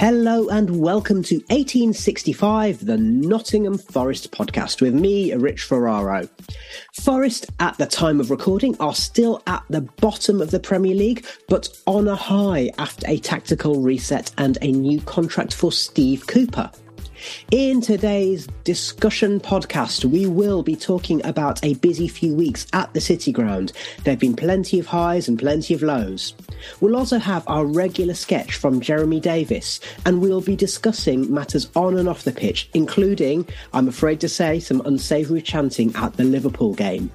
Hello and welcome to 1865, the Nottingham Forest podcast with me, Rich Ferraro. Forest, at the time of recording, are still at the bottom of the Premier League, but on a high after a tactical reset and a new contract for Steve Cooper. In today's discussion podcast, we will be talking about a busy few weeks at the City Ground. There have been plenty of highs and plenty of lows. We'll also have our regular sketch from Jeremy Davis, and we'll be discussing matters on and off the pitch, including, I'm afraid to say, some unsavoury chanting at the Liverpool game.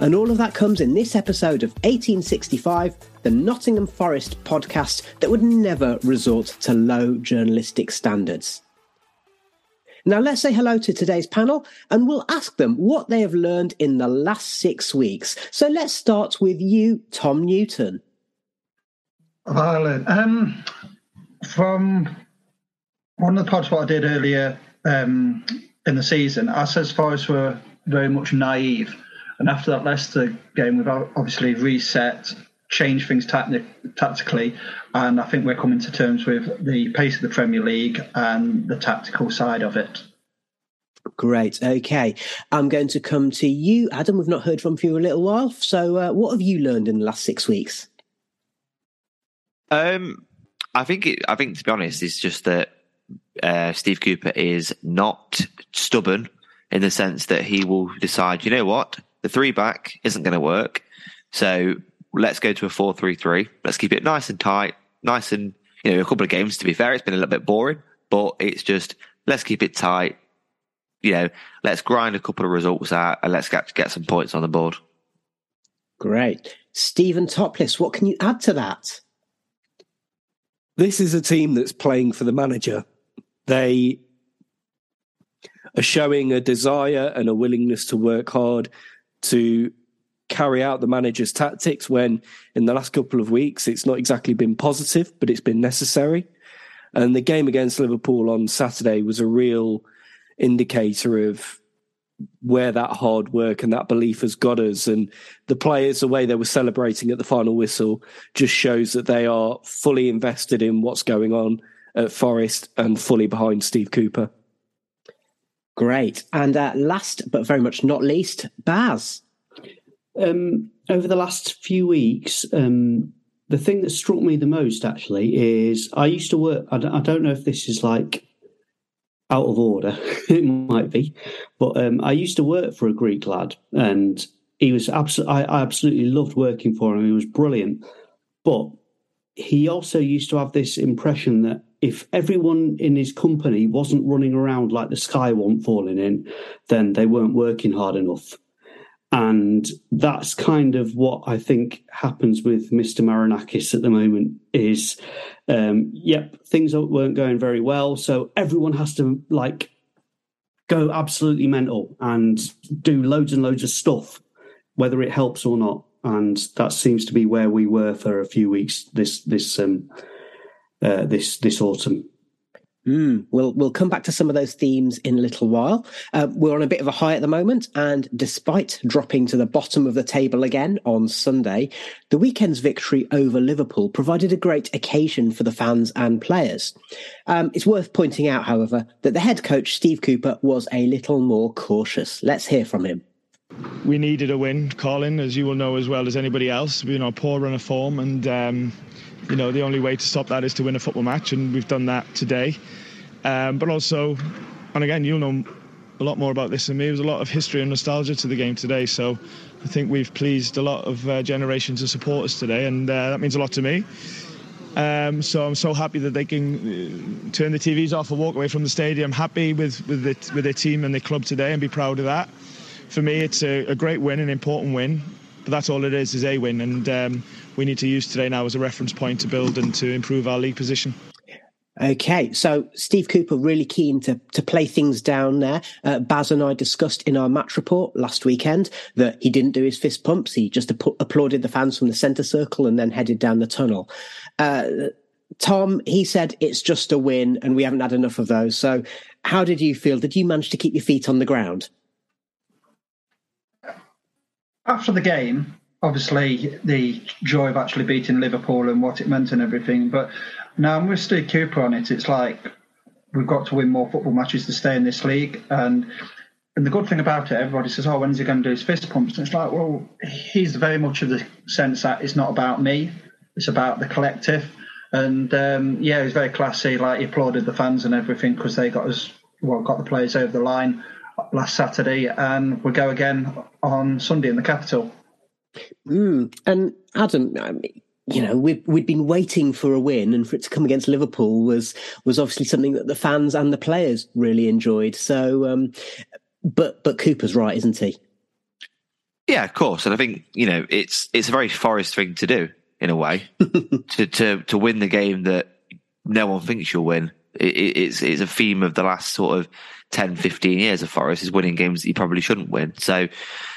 And all of that comes in this episode of 1865, the Nottingham Forest podcast that would never resort to low journalistic standards. Now, let's say hello to today's panel and we'll ask them what they have learned in the last six weeks. So let's start with you, Tom Newton. Violet, um, from one of the pods what I did earlier um, in the season, us as far as we're very much naive. And after that Leicester game, we've obviously reset, changed things tactically, and I think we're coming to terms with the pace of the Premier League and the tactical side of it. Great. Okay. I'm going to come to you, Adam. We've not heard from you for a little while. So, uh, what have you learned in the last six weeks? Um, I think it, I think to be honest, it's just that uh, Steve Cooper is not stubborn in the sense that he will decide. You know what? The three back isn't going to work. So let's go to a four-three-three. Let's keep it nice and tight, nice and you know a couple of games. To be fair, it's been a little bit boring, but it's just let's keep it tight. You know, let's grind a couple of results out and let's get get some points on the board. Great, Stephen Topless. What can you add to that? This is a team that's playing for the manager. They are showing a desire and a willingness to work hard to carry out the manager's tactics when in the last couple of weeks it's not exactly been positive, but it's been necessary. And the game against Liverpool on Saturday was a real indicator of where that hard work and that belief has got us. And the players, the way they were celebrating at the final whistle, just shows that they are fully invested in what's going on at Forest and fully behind Steve Cooper. Great. And uh, last but very much not least, Baz. Um, over the last few weeks, um, the thing that struck me the most actually is I used to work. I don't, I don't know if this is like out of order. it might be, but um, I used to work for a Greek lad, and he was absolutely. I, absolutely loved working for him. He was brilliant, but he also used to have this impression that if everyone in his company wasn't running around like the sky wasn't falling in, then they weren't working hard enough. And that's kind of what I think happens with Mr. Marinakis at the moment is, um, yep, things weren't going very well. So everyone has to like go absolutely mental and do loads and loads of stuff, whether it helps or not. And that seems to be where we were for a few weeks this, this, um, uh, this, this autumn. Mm, we'll we'll come back to some of those themes in a little while. Uh, we're on a bit of a high at the moment, and despite dropping to the bottom of the table again on Sunday, the weekend's victory over Liverpool provided a great occasion for the fans and players. Um, it's worth pointing out, however, that the head coach Steve Cooper was a little more cautious. Let's hear from him. We needed a win, Colin, as you will know as well as anybody else. You know, poor run of form, and um, you know the only way to stop that is to win a football match, and we've done that today. Um, but also, and again, you'll know a lot more about this than me. There's a lot of history and nostalgia to the game today, so I think we've pleased a lot of uh, generations of supporters today, and uh, that means a lot to me. Um, so I'm so happy that they can uh, turn the TVs off and walk away from the stadium happy with with, the, with their team and their club today, and be proud of that. For me, it's a, a great win, an important win, but that's all it is is a win, and um, we need to use today now as a reference point to build and to improve our league position. Okay, so Steve Cooper really keen to to play things down there. Uh, Baz and I discussed in our match report last weekend that he didn't do his fist pumps. He just ap- applauded the fans from the centre circle and then headed down the tunnel. Uh, Tom, he said it's just a win and we haven't had enough of those. So, how did you feel? Did you manage to keep your feet on the ground? After the game, obviously the joy of actually beating Liverpool and what it meant and everything, but now I'm with Steve Cooper on it. It's like we've got to win more football matches to stay in this league. And and the good thing about it, everybody says, "Oh, when's he going to do his fist pumps?" And it's like, well, he's very much of the sense that it's not about me; it's about the collective. And um, yeah, he's very classy. Like he applauded the fans and everything because they got us well, got the players over the line last Saturday, and we go again on Sunday in the capital. Mm. And Adam, I mean, you know, we'd, we'd been waiting for a win and for it to come against Liverpool was, was obviously something that the fans and the players really enjoyed. So, um, but, but Cooper's right, isn't he? Yeah, of course. And I think, you know, it's, it's a very Forest thing to do in a way to, to, to win the game that no one thinks you'll win. It, it's, it's a theme of the last sort of 10, 15 years of Forest is winning games that you probably shouldn't win. So,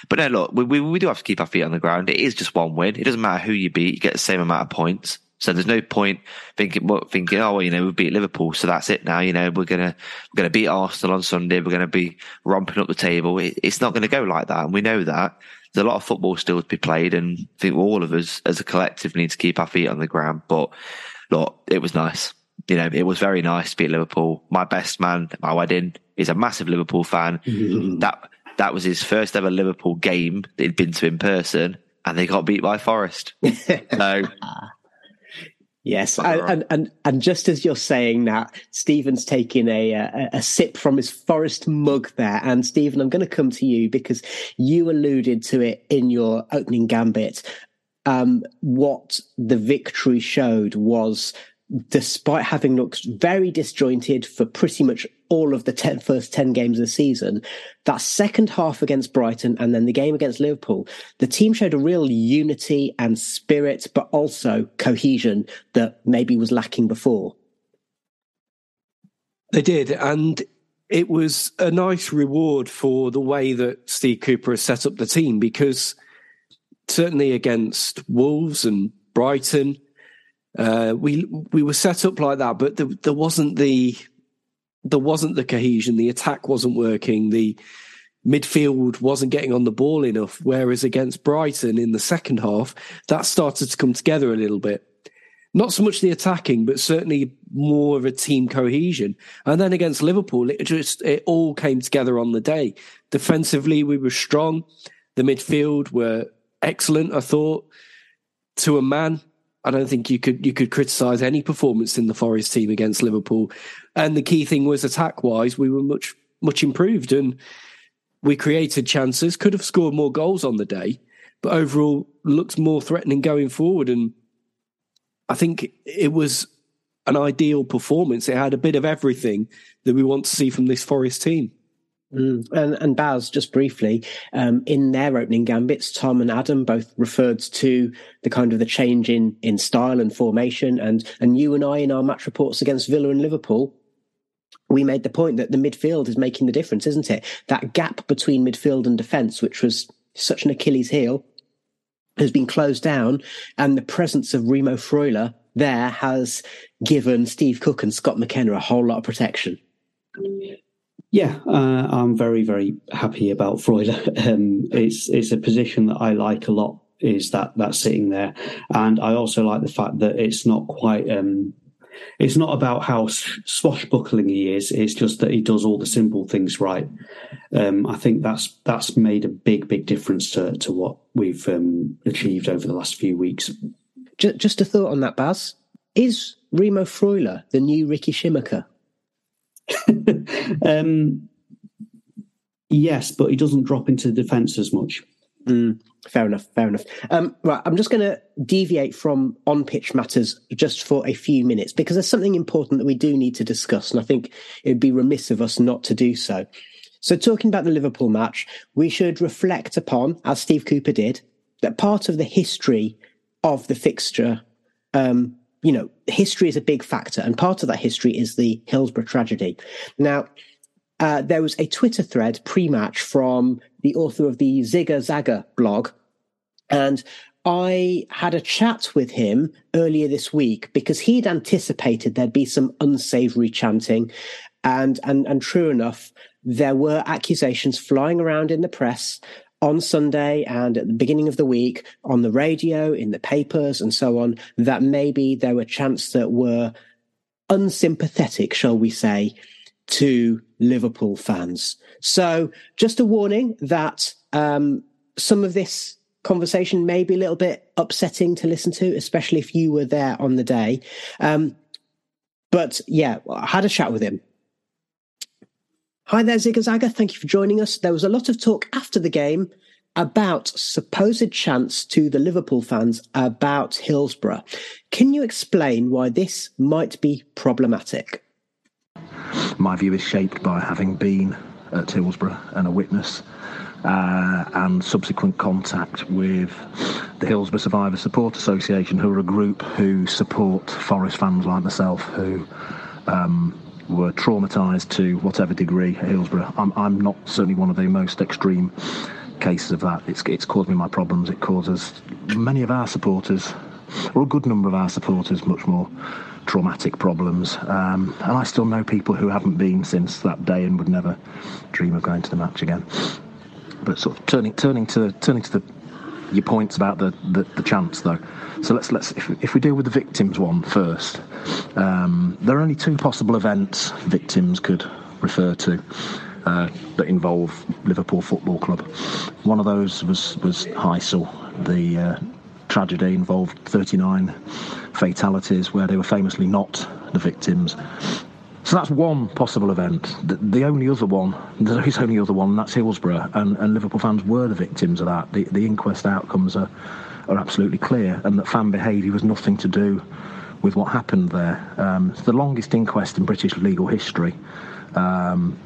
but no, look, we, we, we do have to keep our feet on the ground. It is just one win. It doesn't matter who you beat. You get the same amount of points. So there's no point thinking, thinking, oh, well, you know, we beat Liverpool, so that's it now. You know, we're gonna we're gonna beat Arsenal on Sunday. We're gonna be romping up the table. It, it's not going to go like that, and we know that. There's a lot of football still to be played, and I think all of us as a collective need to keep our feet on the ground. But look, it was nice. You know, it was very nice to be at Liverpool. My best man at my wedding is a massive Liverpool fan. that that was his first ever Liverpool game that he'd been to in person, and they got beat by Forest. so. Yes, and, and, and and just as you're saying that, Stephen's taking a, a, a sip from his Forest mug there, and Stephen, I'm going to come to you because you alluded to it in your opening gambit. Um, what the victory showed was despite having looked very disjointed for pretty much all of the ten, first 10 games of the season, that second half against Brighton and then the game against Liverpool, the team showed a real unity and spirit, but also cohesion that maybe was lacking before. They did. And it was a nice reward for the way that Steve Cooper has set up the team because certainly against Wolves and Brighton, uh, we we were set up like that, but there, there wasn't the there wasn't the cohesion. The attack wasn't working. The midfield wasn't getting on the ball enough. Whereas against Brighton in the second half, that started to come together a little bit. Not so much the attacking, but certainly more of a team cohesion. And then against Liverpool, it just it all came together on the day. Defensively, we were strong. The midfield were excellent. I thought to a man. I don't think you could you could criticise any performance in the Forest team against Liverpool. And the key thing was attack wise, we were much much improved and we created chances, could have scored more goals on the day, but overall looked more threatening going forward. And I think it was an ideal performance. It had a bit of everything that we want to see from this Forest team. Mm. And, and Baz, just briefly, um, in their opening gambits, Tom and Adam both referred to the kind of the change in, in style and formation. And, and you and I, in our match reports against Villa and Liverpool, we made the point that the midfield is making the difference, isn't it? That gap between midfield and defence, which was such an Achilles heel, has been closed down. And the presence of Remo Freuler there has given Steve Cook and Scott McKenna a whole lot of protection. Yeah, uh, I'm very, very happy about Freuler. Um, it's it's a position that I like a lot. Is that that sitting there, and I also like the fact that it's not quite. Um, it's not about how swashbuckling he is. It's just that he does all the simple things right. Um, I think that's that's made a big, big difference to to what we've um, achieved over the last few weeks. Just, just a thought on that, Baz. Is Remo Freuler the new Ricky Schumacher? um, yes, but he doesn't drop into defence as much. Mm, fair enough. Fair enough. Um, right, I'm just going to deviate from on pitch matters just for a few minutes because there's something important that we do need to discuss, and I think it'd be remiss of us not to do so. So, talking about the Liverpool match, we should reflect upon, as Steve Cooper did, that part of the history of the fixture, um, you know, history is a big factor, and part of that history is the Hillsborough tragedy. Now, uh, there was a Twitter thread pre-match from the author of the Zigga Zagga blog, and I had a chat with him earlier this week because he'd anticipated there'd be some unsavory chanting, and and and true enough, there were accusations flying around in the press on Sunday and at the beginning of the week on the radio, in the papers, and so on, that maybe there were chants that were unsympathetic, shall we say, to Liverpool fans. So, just a warning that um, some of this conversation may be a little bit upsetting to listen to, especially if you were there on the day. Um, but yeah, I had a chat with him Hi there, Zigga Thank you for joining us. There was a lot of talk after the game about supposed chants to the Liverpool fans about Hillsborough. Can you explain why this might be problematic? My view is shaped by having been at Hillsborough and a witness uh, and subsequent contact with the Hillsborough Survivor Support Association, who are a group who support Forest fans like myself who um, were traumatised to whatever degree at Hillsborough. I'm, I'm not certainly one of the most extreme cases of that. It's, it's caused me my problems. It causes many of our supporters, or a good number of our supporters, much more traumatic problems. Um, and I still know people who haven't been since that day and would never dream of going to the match again. But sort of turning turning to turning to the your points about the, the, the chance though. So let's let's if, if we deal with the victims one first. Um, there are only two possible events victims could refer to. Uh, that involve Liverpool Football Club. One of those was was Heysel. The uh, tragedy involved 39 fatalities, where they were famously not the victims. So that's one possible event. The, the, only other one, there is only other one, and that's Hillsborough, and, and Liverpool fans were the victims of that. The, the inquest outcomes are, are absolutely clear, and that fan behaviour was nothing to do with what happened there. Um, it's the longest inquest in British legal history. Um,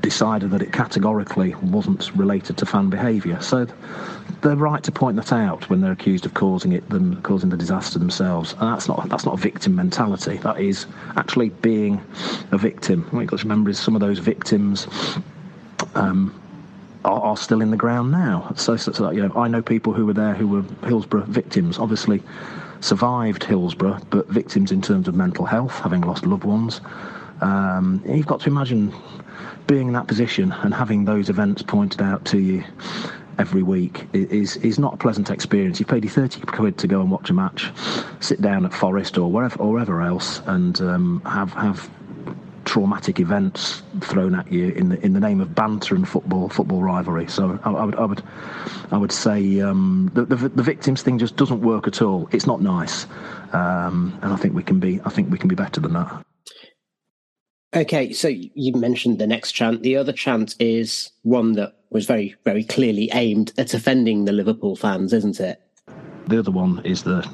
decided that it categorically wasn't related to fan behaviour. So they're right to point that out when they're accused of causing it, them causing the disaster themselves. And that's not that's not a victim mentality. That is actually being a victim. What you've got to remember is some of those victims. Um, are, still in the ground now. So, so, so, you know, I know people who were there who were Hillsborough victims. Obviously, survived Hillsborough, but victims in terms of mental health, having lost loved ones. Um, you've got to imagine being in that position and having those events pointed out to you every week is is not a pleasant experience. You've paid your thirty quid to go and watch a match, sit down at Forest or wherever or wherever else, and um, have have traumatic events thrown at you in the in the name of banter and football football rivalry. So I, I would I would I would say um, the, the, the victims thing just doesn't work at all. It's not nice, um, and I think we can be I think we can be better than that. Okay, so you mentioned the next chant. The other chant is one that was very, very clearly aimed at offending the Liverpool fans, isn't it? The other one is the.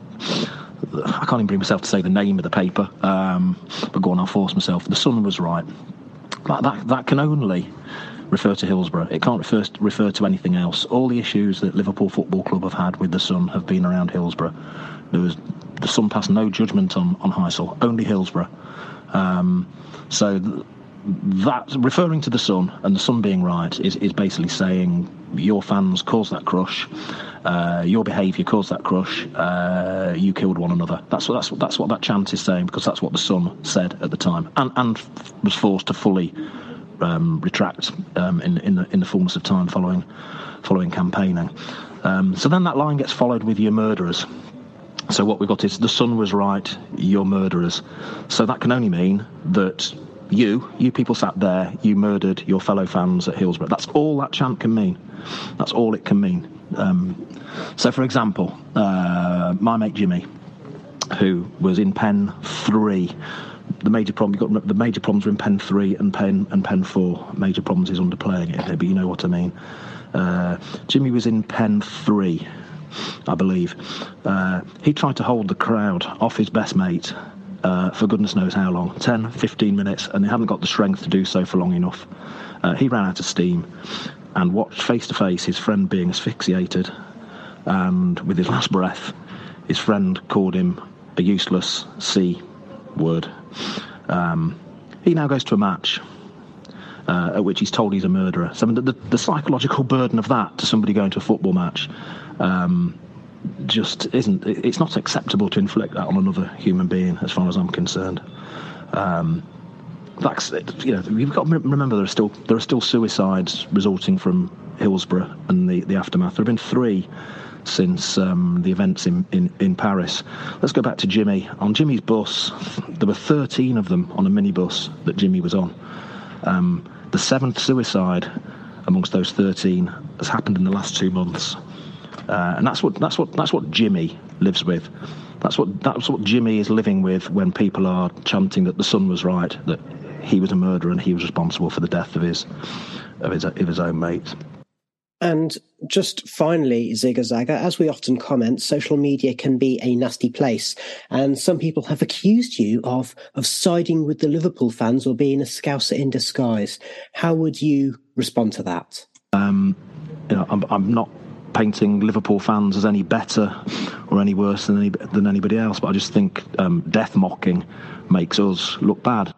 the I can't even bring myself to say the name of the paper, um, but go on, I'll force myself. The Sun was right. That, that, that can only refer to Hillsborough. It can't refer, refer to anything else. All the issues that Liverpool Football Club have had with the Sun have been around Hillsborough. There was the Sun passed no judgment on on Heysel, only Hillsborough. Um, so that referring to the Sun and the Sun being right is, is basically saying your fans caused that crush, uh, your behaviour caused that crush, uh, you killed one another. That's what that's what that's what that chant is saying because that's what the Sun said at the time and and was forced to fully um, retract um, in in the in the fullness of time following following campaigning. Um, so then that line gets followed with your murderers. So what we've got is the Sun was right, you're murderers. So that can only mean that you, you people sat there, you murdered your fellow fans at Hillsborough. That's all that chant can mean. That's all it can mean. Um, so, for example, uh, my mate Jimmy, who was in Pen Three, the major problem you got the major problems are in Pen Three and Pen and Pen Four. Major problems is underplaying it, but you know what I mean. Uh, Jimmy was in Pen Three I believe. Uh, he tried to hold the crowd off his best mate uh, for goodness knows how long 10, 15 minutes, and he hadn't got the strength to do so for long enough. Uh, he ran out of steam and watched face to face his friend being asphyxiated, and with his last breath, his friend called him a useless C word. Um, he now goes to a match uh, at which he's told he's a murderer. So I mean, the, the, psychological burden of that to somebody going to a football match um, just isn't. It's not acceptable to inflict that on another human being, as far as I'm concerned. Um, that's you know you've got to remember there are still there are still suicides resulting from Hillsborough and the, the aftermath. There have been three since um, the events in, in, in Paris. Let's go back to Jimmy. On Jimmy's bus, there were 13 of them on a minibus that Jimmy was on. Um, the seventh suicide amongst those 13 has happened in the last two months. Uh, and that's what that's what that's what Jimmy lives with. That's what that's what Jimmy is living with when people are chanting that the Sun was right, that he was a murderer and he was responsible for the death of his of his of his own mate. And just finally, Zigga Zagga, as we often comment, social media can be a nasty place. And some people have accused you of, of siding with the Liverpool fans or being a scouser in disguise. How would you respond to that? Um, you know, I'm, I'm not painting Liverpool fans as any better or any worse than, any, than anybody else, but I just think um, death mocking makes us look bad.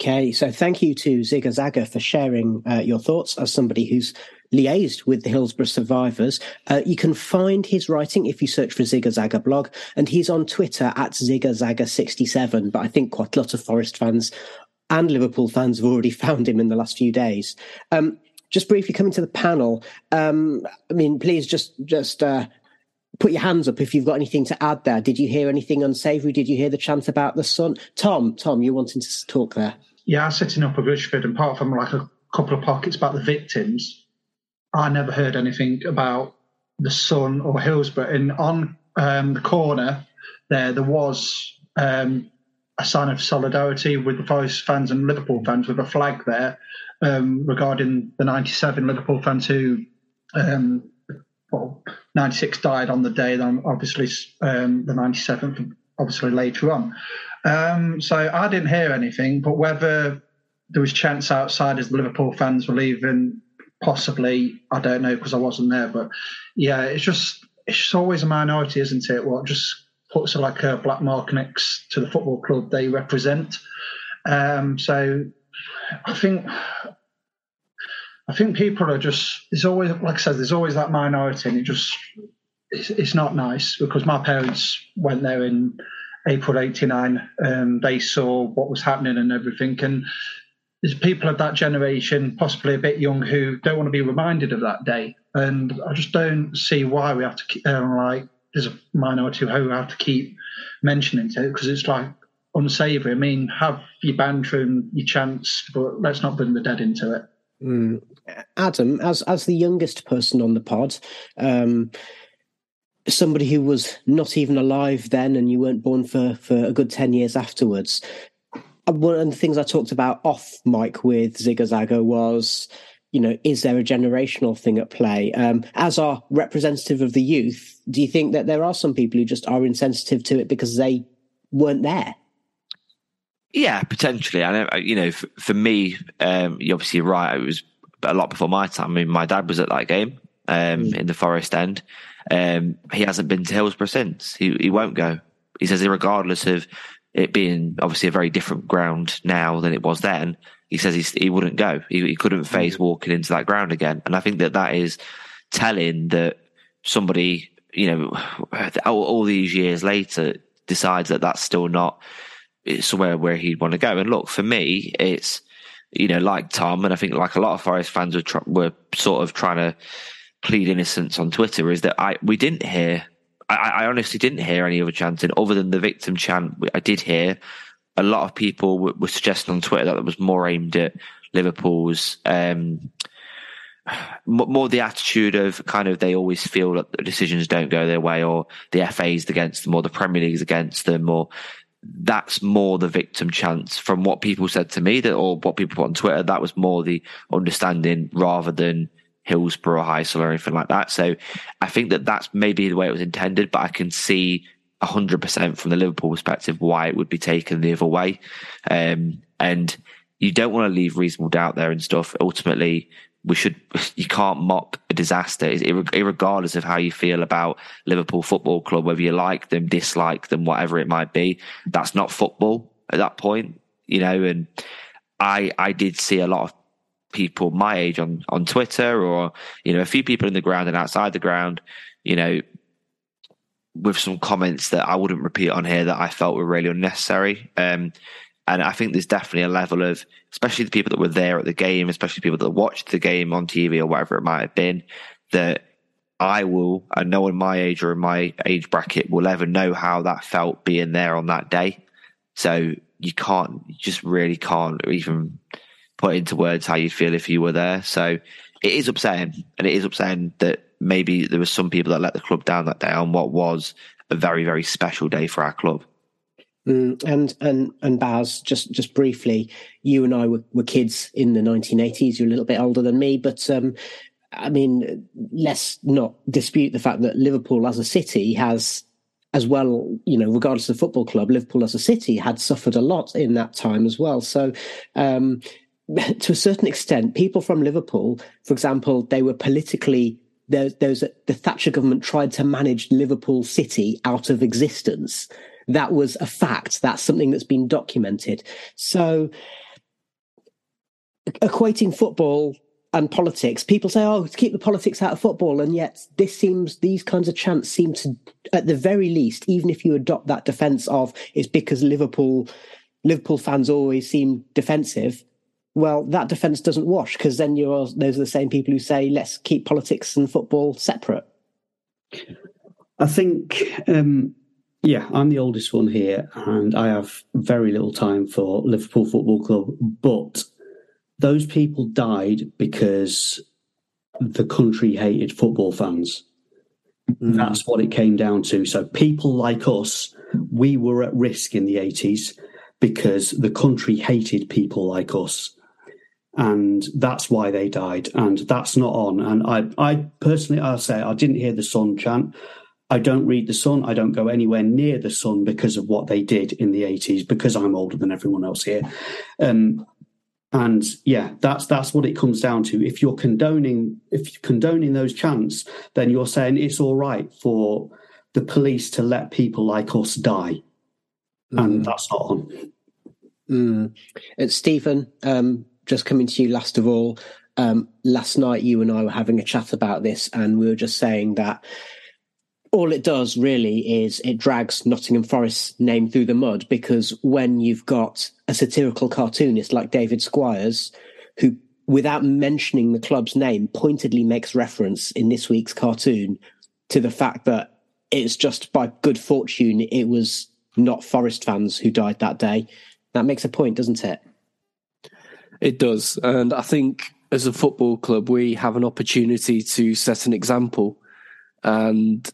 Okay, so thank you to Zigga Zagga for sharing uh, your thoughts as somebody who's liaised with the Hillsborough survivors. Uh, you can find his writing if you search for Zigga Zagga blog, and he's on Twitter at Zigga Zagga67. But I think quite a lot of Forest fans and Liverpool fans have already found him in the last few days. Um, just briefly coming to the panel, um, I mean, please just just uh, put your hands up if you've got anything to add there. Did you hear anything unsavoury? Did you hear the chant about the Sun? Tom, Tom, you wanting to talk there? Yeah, setting up a Bridgford, and apart from like a couple of pockets about the victims, I never heard anything about the Sun or Hillsborough. And on um, the corner there, there was um, a sign of solidarity with the Forest fans and Liverpool fans with a flag there um, regarding the 97 Liverpool fans who, um, well, 96 died on the day, then obviously um, the 97th, obviously later on. Um, so I didn't hear anything, but whether there was chance outside as the Liverpool fans were leaving possibly I don't know because I wasn't there, but yeah, it's just it's just always a minority, isn't it? What just puts like a black mark next to the football club they represent. Um, so I think I think people are just there's always like I said there's always that minority, and it just it's, it's not nice because my parents went there in April '89. Um, they saw what was happening and everything, and there's people of that generation, possibly a bit young, who don't want to be reminded of that day. And I just don't see why we have to keep, um, like, there's a minority who have to keep mentioning it because it's like unsavory. I mean, have your banter and your chance, but let's not bring the dead into it. Mm. Adam, as as the youngest person on the pod, um, somebody who was not even alive then, and you weren't born for for a good ten years afterwards one of the things I talked about off mic with Zigga Zagga was, you know, is there a generational thing at play? Um, as our representative of the youth, do you think that there are some people who just are insensitive to it because they weren't there? Yeah, potentially. I know, you know, for, for me, um, you're obviously right. It was a lot before my time. I mean, my dad was at that game um, mm. in the Forest End. Um, he hasn't been to Hillsborough since. He, he won't go. He says, regardless of it being obviously a very different ground now than it was then, he says he, he wouldn't go. He, he couldn't face mm. walking into that ground again. And I think that that is telling that somebody, you know, all, all these years later decides that that's still not somewhere where he'd want to go. And look, for me, it's, you know, like Tom, and I think like a lot of Forest fans were, tr- were sort of trying to plead innocence on Twitter is that I, we didn't hear I, I, honestly didn't hear any other chanting other than the victim chant. I did hear a lot of people were, were suggesting on Twitter that it was more aimed at Liverpool's um, more the attitude of kind of they always feel that the decisions don't go their way or the FA's against them or the Premier League's against them or that's more the victim chance from what people said to me that or what people put on Twitter. That was more the understanding rather than Hillsborough, Heysel, or anything like that. So I think that that's maybe the way it was intended, but I can see 100% from the Liverpool perspective why it would be taken the other way. Um, and you don't want to leave reasonable doubt there and stuff. Ultimately, we should you can't mock a disaster. Regardless of how you feel about Liverpool Football Club whether you like them dislike them whatever it might be that's not football at that point you know and I I did see a lot of people my age on on Twitter or you know a few people in the ground and outside the ground you know with some comments that I wouldn't repeat on here that I felt were really unnecessary. Um, and I think there's definitely a level of, especially the people that were there at the game, especially people that watched the game on TV or whatever it might have been, that I will, and no one my age or in my age bracket will ever know how that felt being there on that day. So you can't, you just really can't even put into words how you feel if you were there. So it is upsetting, and it is upsetting that maybe there were some people that let the club down that day on what was a very, very special day for our club. Mm, and and and Baz, just just briefly, you and I were, were kids in the 1980s. You're a little bit older than me, but um, I mean, let's not dispute the fact that Liverpool as a city has, as well, you know, regardless of football club, Liverpool as a city had suffered a lot in that time as well. So. Um, to a certain extent, people from Liverpool, for example, they were politically there, there was a, the Thatcher government tried to manage Liverpool City out of existence that was a fact. That's something that's been documented. So equating football and politics, people say, oh, to keep the politics out of football. And yet this seems, these kinds of chants seem to, at the very least, even if you adopt that defense of it's because Liverpool, Liverpool fans always seem defensive. Well, that defense doesn't wash because then you're, those are the same people who say, let's keep politics and football separate. I think um, yeah, I'm the oldest one here, and I have very little time for Liverpool Football Club. But those people died because the country hated football fans. Mm. That's what it came down to. So people like us, we were at risk in the 80s because the country hated people like us. And that's why they died. And that's not on. And I, I personally, I'll say I didn't hear the Sun chant. I don't read the Sun. I don't go anywhere near the Sun because of what they did in the 80s, because I'm older than everyone else here. Um, and yeah, that's that's what it comes down to. If you're condoning if you're condoning those chants, then you're saying it's all right for the police to let people like us die. Mm. And that's not on. Mm. It's Stephen, um, just coming to you last of all. Um, last night you and I were having a chat about this, and we were just saying that all it does really is it drags Nottingham Forest's name through the mud because when you've got a satirical cartoonist like David Squires, who, without mentioning the club's name, pointedly makes reference in this week's cartoon to the fact that it's just by good fortune it was not Forest fans who died that day. That makes a point, doesn't it? It does. And I think as a football club, we have an opportunity to set an example. And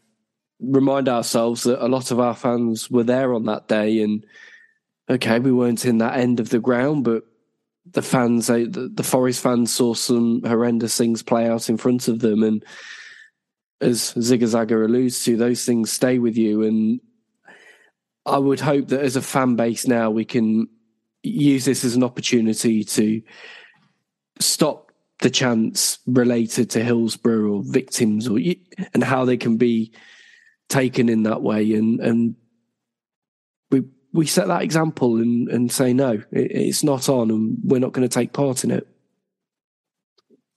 remind ourselves that a lot of our fans were there on that day and okay we weren't in that end of the ground but the fans the, the forest fans saw some horrendous things play out in front of them. And as Zigga Zagga alludes to those things stay with you. And I would hope that as a fan base now we can use this as an opportunity to stop the chants related to Hillsborough or victims or and how they can be taken in that way and and we we set that example and and say no it, it's not on and we're not going to take part in it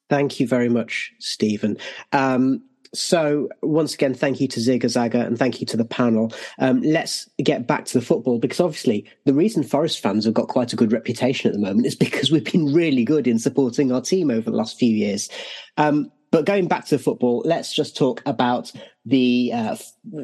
thank you very much stephen um, so once again, thank you to Zigga Zagga and thank you to the panel. Um, let's get back to the football because obviously the reason Forest fans have got quite a good reputation at the moment is because we've been really good in supporting our team over the last few years. Um, but going back to the football, let's just talk about the uh,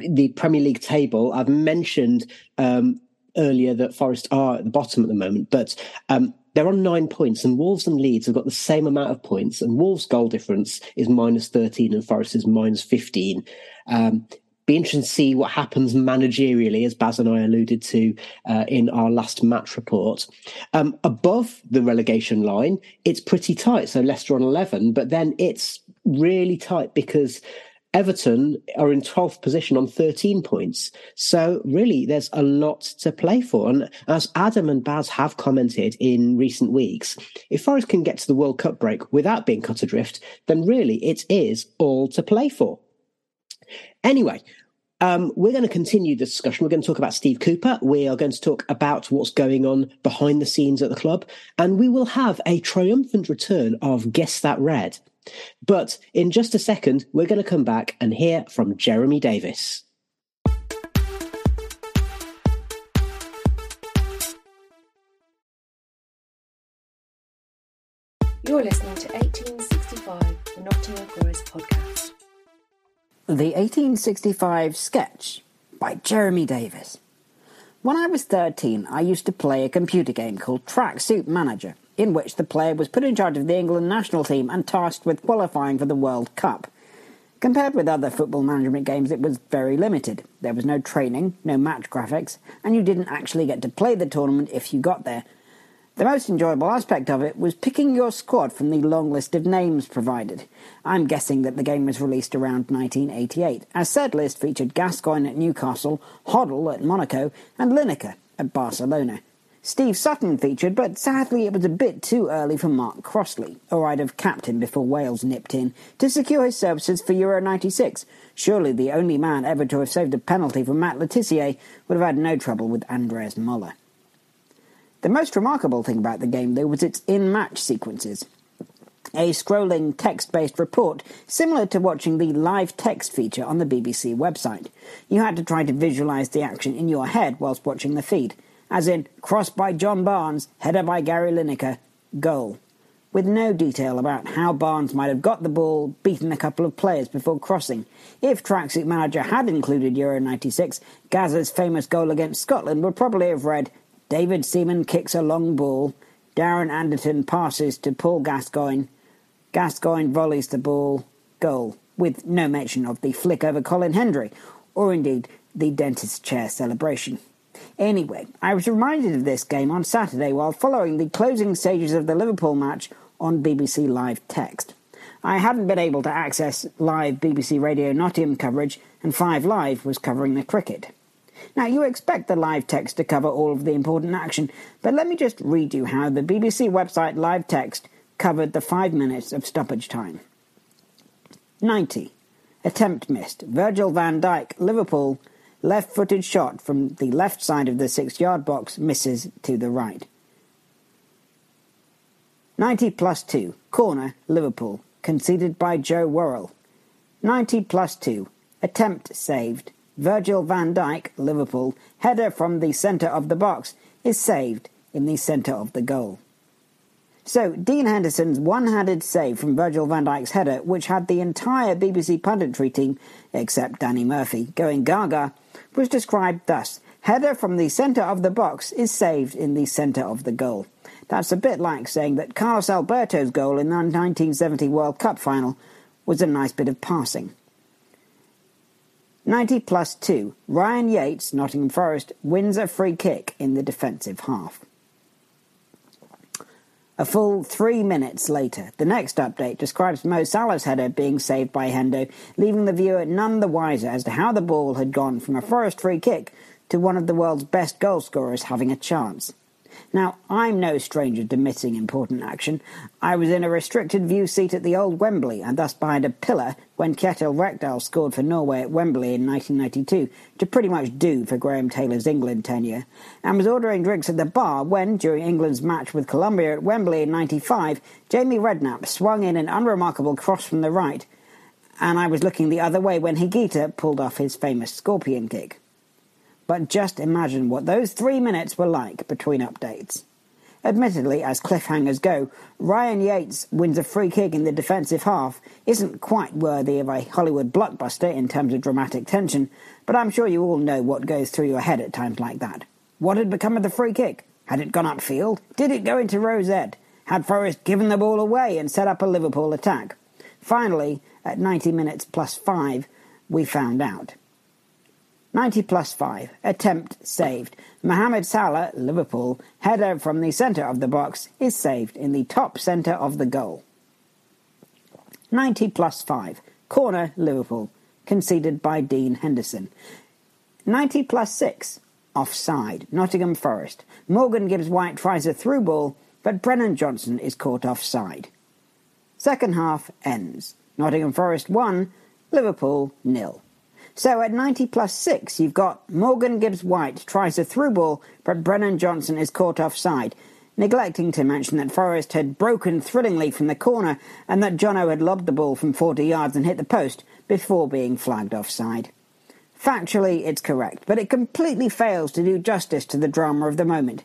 the Premier League table. I've mentioned um, earlier that Forest are at the bottom at the moment, but um, they're on nine points, and Wolves and Leeds have got the same amount of points. And Wolves' goal difference is minus thirteen, and Forest is minus fifteen. Um, be interesting to see what happens managerially, as Baz and I alluded to uh, in our last match report. Um, above the relegation line, it's pretty tight. So Leicester on 11, but then it's really tight because Everton are in 12th position on 13 points. So really, there's a lot to play for. And as Adam and Baz have commented in recent weeks, if Forest can get to the World Cup break without being cut adrift, then really it is all to play for. Anyway, um, we're going to continue the discussion. We're going to talk about Steve Cooper. We are going to talk about what's going on behind the scenes at the club. And we will have a triumphant return of Guess That Red. But in just a second, we're going to come back and hear from Jeremy Davis. You're listening to 1865, the Nottingham Forest podcast. The 1865 Sketch by Jeremy Davis. When I was 13, I used to play a computer game called Tracksuit Manager, in which the player was put in charge of the England national team and tasked with qualifying for the World Cup. Compared with other football management games, it was very limited. There was no training, no match graphics, and you didn't actually get to play the tournament if you got there. The most enjoyable aspect of it was picking your squad from the long list of names provided. I'm guessing that the game was released around 1988, as said list featured Gascoigne at Newcastle, Hoddle at Monaco, and Lineker at Barcelona. Steve Sutton featured, but sadly it was a bit too early for Mark Crossley, or I'd have capped him before Wales nipped in, to secure his services for Euro 96. Surely the only man ever to have saved a penalty from Matt Le Tissier would have had no trouble with Andreas Möller. The most remarkable thing about the game, though, was its in match sequences. A scrolling text based report, similar to watching the live text feature on the BBC website. You had to try to visualise the action in your head whilst watching the feed, as in cross by John Barnes, header by Gary Lineker, goal, with no detail about how Barnes might have got the ball, beaten a couple of players before crossing. If Tracksuit Manager had included Euro 96, Gazza's famous goal against Scotland would probably have read David Seaman kicks a long ball. Darren Anderton passes to Paul Gascoigne. Gascoigne volleys the ball. Goal. With no mention of the flick over Colin Hendry, or indeed the dentist chair celebration. Anyway, I was reminded of this game on Saturday while following the closing stages of the Liverpool match on BBC Live Text. I hadn't been able to access live BBC Radio Nottingham coverage, and Five Live was covering the cricket. Now, you expect the live text to cover all of the important action, but let me just read you how the BBC website live text covered the five minutes of stoppage time. 90. Attempt missed. Virgil van Dijk, Liverpool, left footed shot from the left side of the six yard box, misses to the right. 90 plus 2. Corner, Liverpool, conceded by Joe Worrall. 90 plus 2. Attempt saved. Virgil van Dijk, Liverpool, header from the centre of the box, is saved in the centre of the goal. So, Dean Henderson's one handed save from Virgil van Dijk's header, which had the entire BBC punditry team, except Danny Murphy, going gaga, was described thus Header from the centre of the box is saved in the centre of the goal. That's a bit like saying that Carlos Alberto's goal in the 1970 World Cup final was a nice bit of passing. 90 plus 2. Ryan Yates, Nottingham Forest, wins a free kick in the defensive half. A full three minutes later, the next update describes Mo Salah's header being saved by Hendo, leaving the viewer none the wiser as to how the ball had gone from a Forest free kick to one of the world's best goal scorers having a chance. Now, I'm no stranger to missing important action. I was in a restricted view seat at the old Wembley and thus behind a pillar when Kjetil Rekdal scored for Norway at Wembley in 1992 to pretty much do for Graham Taylor's England tenure, and was ordering drinks at the bar when, during England's match with Colombia at Wembley in 95, Jamie Redknapp swung in an unremarkable cross from the right, and I was looking the other way when Higuita pulled off his famous scorpion kick. But just imagine what those three minutes were like between updates. Admittedly, as cliffhangers go, Ryan Yates wins a free kick in the defensive half isn't quite worthy of a Hollywood blockbuster in terms of dramatic tension, but I'm sure you all know what goes through your head at times like that. What had become of the free kick? Had it gone upfield? Did it go into Row Z? Had Forest given the ball away and set up a Liverpool attack? Finally, at 90 minutes plus 5, we found out. 90 plus 5. Attempt saved. Mohamed Salah, Liverpool, header from the centre of the box is saved in the top centre of the goal. 90 plus 5. Corner, Liverpool. conceded by Dean Henderson. 90 plus 6, offside, Nottingham Forest. Morgan Gibbs White tries a through ball, but Brennan Johnson is caught offside. Second half ends. Nottingham Forest 1, Liverpool nil. So at 90 plus 6, you've got Morgan Gibbs White tries a through ball, but Brennan Johnson is caught offside, neglecting to mention that Forest had broken thrillingly from the corner and that Jono had lobbed the ball from 40 yards and hit the post before being flagged offside. Factually, it's correct, but it completely fails to do justice to the drama of the moment.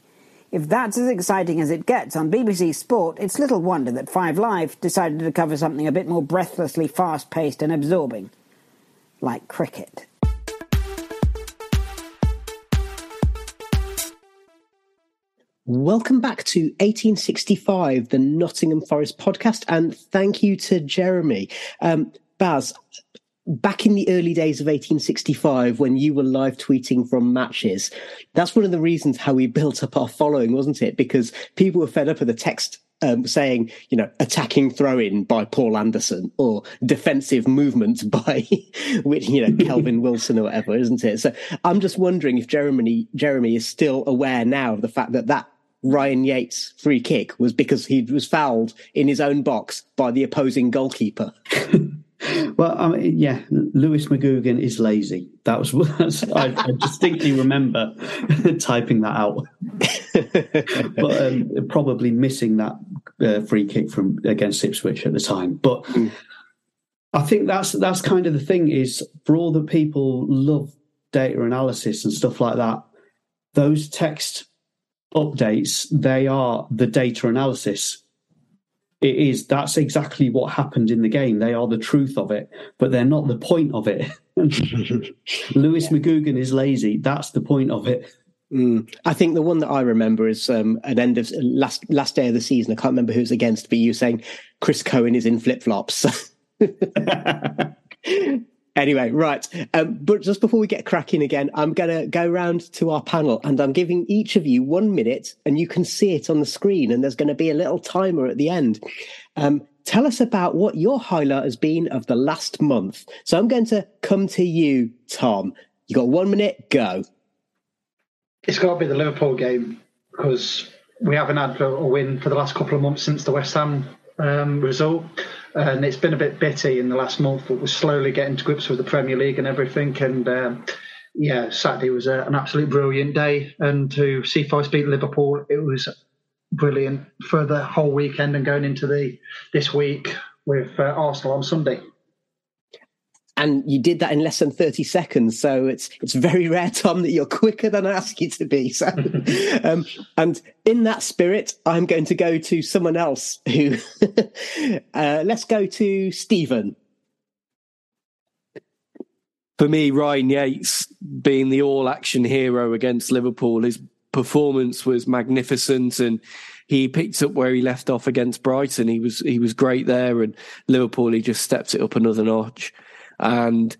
If that's as exciting as it gets on BBC Sport, it's little wonder that Five Live decided to cover something a bit more breathlessly fast paced and absorbing. Like cricket. Welcome back to 1865, the Nottingham Forest podcast, and thank you to Jeremy. Um, Baz, back in the early days of 1865 when you were live tweeting from matches that's one of the reasons how we built up our following wasn't it because people were fed up with the text um, saying you know attacking throw-in by paul anderson or defensive movement by which you know kelvin wilson or whatever isn't it so i'm just wondering if jeremy jeremy is still aware now of the fact that that Ryan Yates free kick was because he was fouled in his own box by the opposing goalkeeper. Well, I mean, yeah, Lewis McGugan is lazy. That was I, I, distinctly remember typing that out, but um, probably missing that uh, free kick from against Ipswich at the time. But mm. I think that's that's kind of the thing is for all the people love data analysis and stuff like that. Those text updates they are the data analysis it is that's exactly what happened in the game. They are the truth of it, but they're not the point of it. Lewis yeah. McGugan is lazy. That's the point of it. Mm. I think the one that I remember is um, an end of last last day of the season. I can't remember who's against, but you saying Chris Cohen is in flip flops. Anyway, right. Um, but just before we get cracking again, I'm going to go round to our panel and I'm giving each of you one minute and you can see it on the screen and there's going to be a little timer at the end. Um, tell us about what your highlight has been of the last month. So I'm going to come to you, Tom. You got one minute, go. It's got to be the Liverpool game because we haven't had a win for the last couple of months since the West Ham um, result. And it's been a bit bitty in the last month, but we're slowly getting to grips with the Premier League and everything. And um, yeah, Saturday was a, an absolute brilliant day, and to see Forest beat Liverpool, it was brilliant for the whole weekend and going into the this week with uh, Arsenal on Sunday and you did that in less than 30 seconds so it's it's very rare tom that you're quicker than i ask you to be so. Um, and in that spirit i'm going to go to someone else who uh, let's go to stephen. For me ryan yates being the all action hero against liverpool his performance was magnificent and he picked up where he left off against Brighton. He was he was great there, and Liverpool he just stepped it up another notch and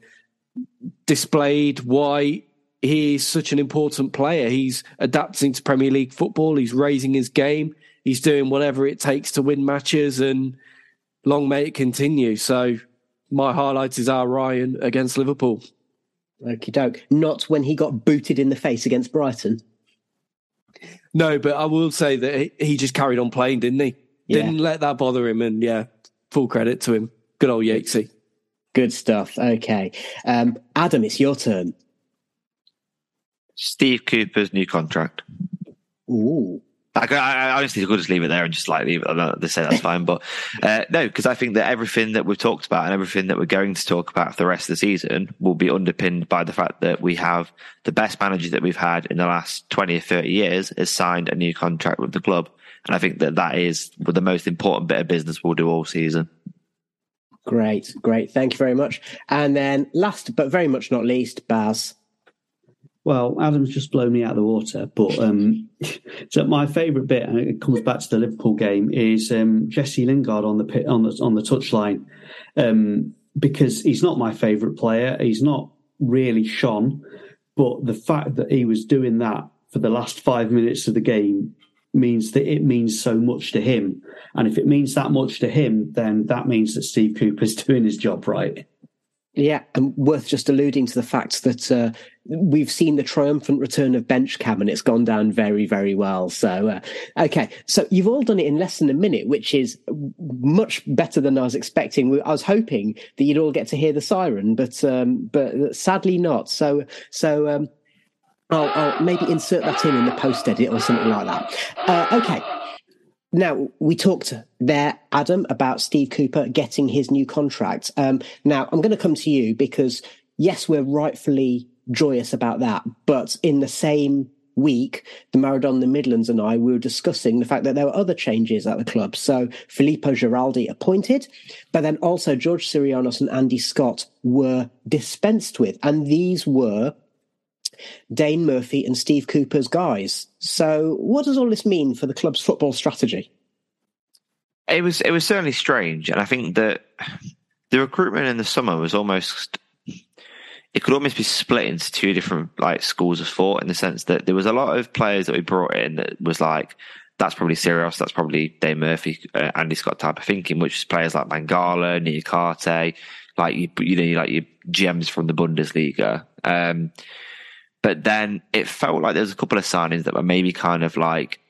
displayed why he's such an important player. He's adapting to Premier League football. He's raising his game. He's doing whatever it takes to win matches, and long may it continue. So, my highlight is our Ryan against Liverpool. Okie doke. Not when he got booted in the face against Brighton. No, but I will say that he just carried on playing, didn't he? Yeah. Didn't let that bother him, and yeah, full credit to him. Good old Yatesy. Good stuff. Okay. Um, Adam, it's your turn. Steve Cooper's new contract. Ooh. I, I, honestly could just leave it there and just like leave it. They say that's fine, but uh, no, because I think that everything that we've talked about and everything that we're going to talk about for the rest of the season will be underpinned by the fact that we have the best manager that we've had in the last twenty or thirty years has signed a new contract with the club, and I think that that is the most important bit of business we'll do all season. Great, great. Thank you very much. And then last but very much not least, Baz. Well, Adam's just blown me out of the water, but um, so my favourite bit, and it comes back to the Liverpool game, is um, Jesse Lingard on the pit, on the on the touchline, um, because he's not my favourite player. He's not really shone, but the fact that he was doing that for the last five minutes of the game means that it means so much to him. And if it means that much to him, then that means that Steve Cooper's doing his job right. Yeah, and worth just alluding to the fact that uh, we've seen the triumphant return of Benchcam and it's gone down very, very well. So, uh, okay, so you've all done it in less than a minute, which is much better than I was expecting. I was hoping that you'd all get to hear the siren, but um, but sadly not. So, so um, I'll, I'll, maybe insert that in in the post edit or something like that. Uh, okay. Now, we talked there, Adam, about Steve Cooper getting his new contract. Um, now, I'm going to come to you because, yes, we're rightfully joyous about that. But in the same week, the Marathon, the Midlands, and I we were discussing the fact that there were other changes at the club. So Filippo Giraldi appointed, but then also George Syrianos and Andy Scott were dispensed with. And these were Dane Murphy and Steve Cooper's guys. So, what does all this mean for the club's football strategy? It was it was certainly strange, and I think that the recruitment in the summer was almost it could almost be split into two different like schools of thought in the sense that there was a lot of players that we brought in that was like that's probably Sirius, that's probably Dane Murphy, uh, Andy Scott type of thinking, which is players like Mangala, Niakhaté, like you, you know, like your gems from the Bundesliga. Um, but then it felt like there was a couple of signings that were maybe kind of like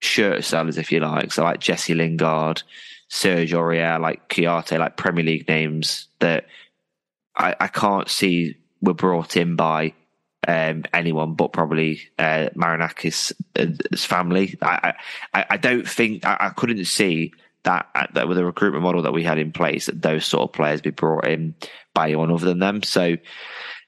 shirt sellers, if you like. So like Jesse Lingard, Serge Aurier, like Kouyaté, like Premier League names that I, I can't see were brought in by um, anyone but probably uh, Marinakis' family. I, I, I don't think I, I, couldn't see that that with the recruitment model that we had in place that those sort of players be brought in by anyone other than them. So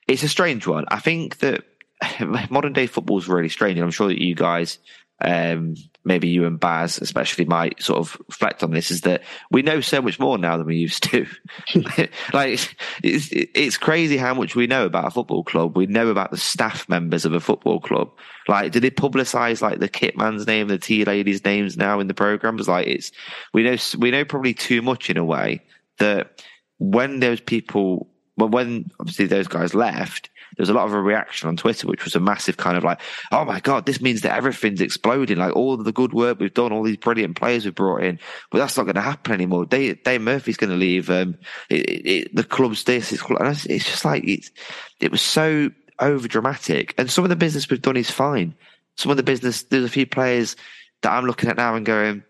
it's a strange one. I think that modern day football is really strange, and I'm sure that you guys, um, maybe you and Baz especially, might sort of reflect on this. Is that we know so much more now than we used to. like it's it's crazy how much we know about a football club. We know about the staff members of a football club. Like, do they publicise like the kit man's name, the tea lady's names now in the programs? Like, it's we know we know probably too much in a way that when those people, well, when obviously those guys left there was a lot of a reaction on Twitter, which was a massive kind of like, oh my God, this means that everything's exploding. Like all the good work we've done, all these brilliant players we've brought in, but that's not going to happen anymore. Dave Murphy's going to leave. Um, it, it, the club's this, it's, it's just like, it was so over dramatic. And some of the business we've done is fine. Some of the business, there's a few players that I'm looking at now and going,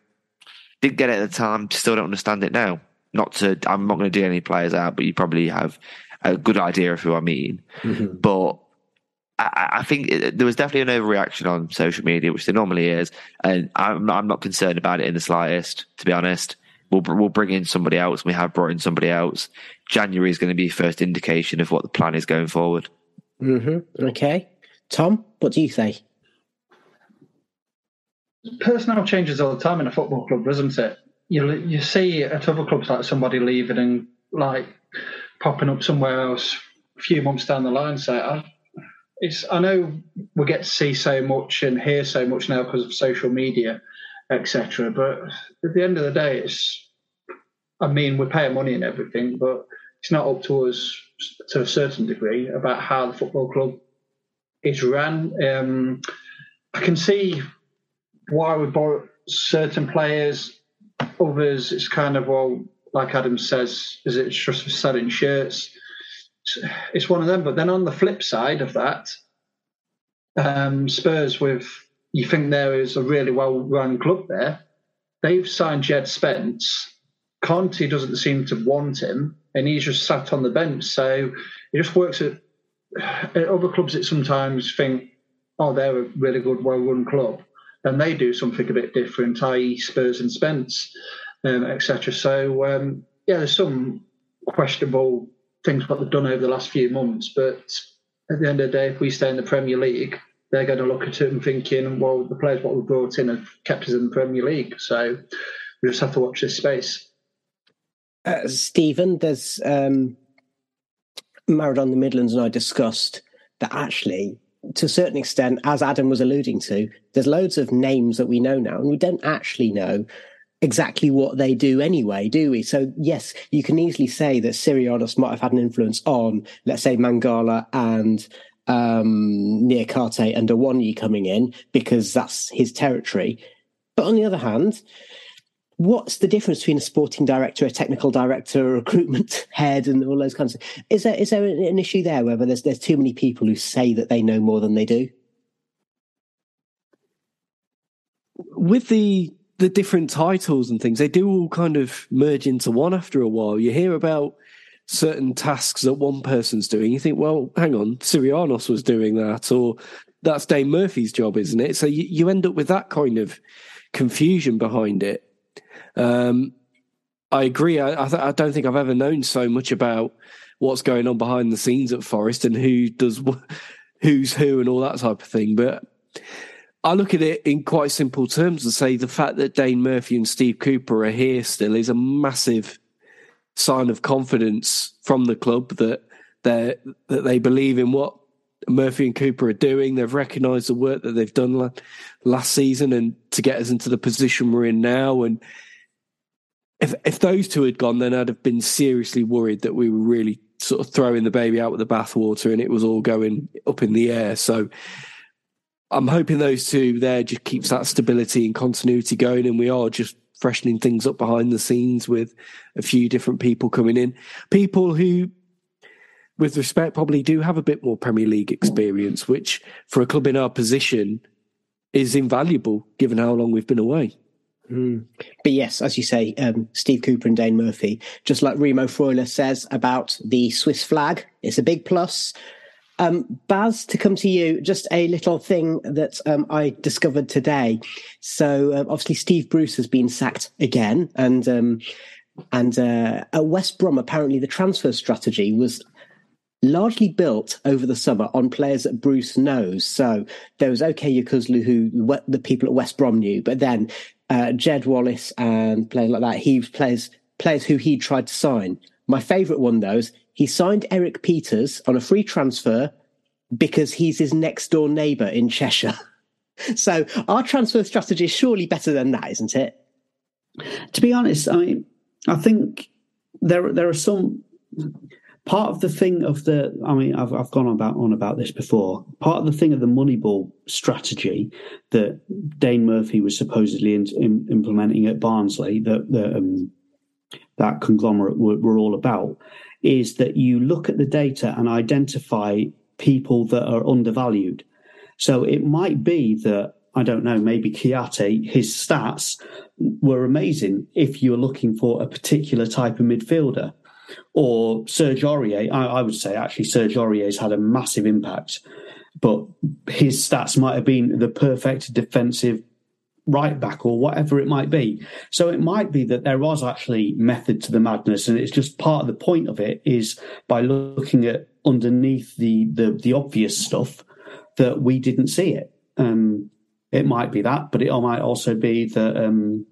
didn't get it at the time, still don't understand it now. Not to, I'm not going to do any players out, but you probably have a good idea of who I mean. Mm-hmm. But I, I think it, there was definitely an overreaction on social media, which there normally is, and I'm not, I'm not concerned about it in the slightest. To be honest, we'll we'll bring in somebody else. We have brought in somebody else. January is going to be first indication of what the plan is going forward. Mm-hmm. Okay, Tom, what do you say? Personnel changes all the time in a football club, doesn't it? You you see at other clubs like somebody leaving and like popping up somewhere else a few months down the line. So I, it's I know we get to see so much and hear so much now because of social media, etc. But at the end of the day, it's I mean we're paying money and everything, but it's not up to us to a certain degree about how the football club is run. Um, I can see why we bought certain players. Others, it's kind of well, like Adam says, is it's just for selling shirts. It's one of them. But then on the flip side of that, um, Spurs with you think there is a really well run club there. They've signed Jed Spence. Conte doesn't seem to want him, and he's just sat on the bench. So it just works at, at other clubs that sometimes think, oh, they're a really good, well run club. And they do something a bit different, i.e., Spurs and Spence um, etc. So um, yeah, there's some questionable things what they've done over the last few months, but at the end of the day, if we stay in the Premier League, they're going to look at it and thinking, well, the players what we brought in have kept us in the Premier League, so we just have to watch this space. Uh, Stephen, there's um, Marathon the Midlands and I discussed that actually to a certain extent, as Adam was alluding to, there's loads of names that we know now, and we don't actually know exactly what they do anyway, do we? So yes, you can easily say that Syrianos might have had an influence on, let's say, Mangala and um, and Awoniyi coming in because that's his territory. But on the other hand, what's the difference between a sporting director, a technical director, a recruitment head, and all those kinds of? Is there is there an issue there whether there's there's too many people who say that they know more than they do? With the the different titles and things, they do all kind of merge into one after a while. You hear about certain tasks that one person's doing. You think, well, hang on, Syrianos was doing that, or that's Dane Murphy's job, isn't it? So you, you end up with that kind of confusion behind it. Um, I agree. I, I, th- I, don't think I've ever known so much about what's going on behind the scenes at Forest and who does who's who and all that type of thing. But I look at it in quite simple terms and say the fact that Dane Murphy and Steve Cooper are here still is a massive sign of confidence from the club that they that they believe in what Murphy and Cooper are doing. They've recognised the work that they've done last season and to get us into the position we're in now. And if if those two had gone, then I'd have been seriously worried that we were really sort of throwing the baby out with the bathwater and it was all going up in the air. So I'm hoping those two there just keeps that stability and continuity going, and we are just freshening things up behind the scenes with a few different people coming in, people who with respect, probably do have a bit more Premier League experience, which for a club in our position is invaluable given how long we've been away. Mm. But yes, as you say, um, Steve Cooper and Dane Murphy, just like Remo Freuler says about the Swiss flag, it's a big plus. Um, Baz, to come to you, just a little thing that um, I discovered today. So uh, obviously, Steve Bruce has been sacked again, and um, and uh, at West Brom, apparently the transfer strategy was largely built over the summer on players that Bruce knows. So there was Okay Yokuslu, who the people at West Brom knew, but then uh, Jed Wallace and players like that, he players players who he tried to sign. My favourite one, though, is he signed Erik Pieters on a free transfer because he's his next door neighbour in Cheshire. so our transfer strategy is surely better than that, isn't it? To be honest, I I think there there are some part of the thing of the i mean i've, I've gone on about on about this before part of the thing of the moneyball strategy that dane murphy was supposedly in, in, implementing at barnsley that the, um, that conglomerate were, were all about is that you look at the data and identify people that are undervalued so it might be that I don't know, maybe Kouyaté, his stats were amazing if you're looking for a particular type of midfielder or Serge Aurier. I, I would say actually Serge Aurier's had a massive impact, but his stats might have been the perfect defensive right back or whatever it might be. So it might be that there was actually method to the madness, and it's just part of the point of it is by looking at underneath the the, the obvious stuff that we didn't see it. Um, it might be that, but it might also be that um,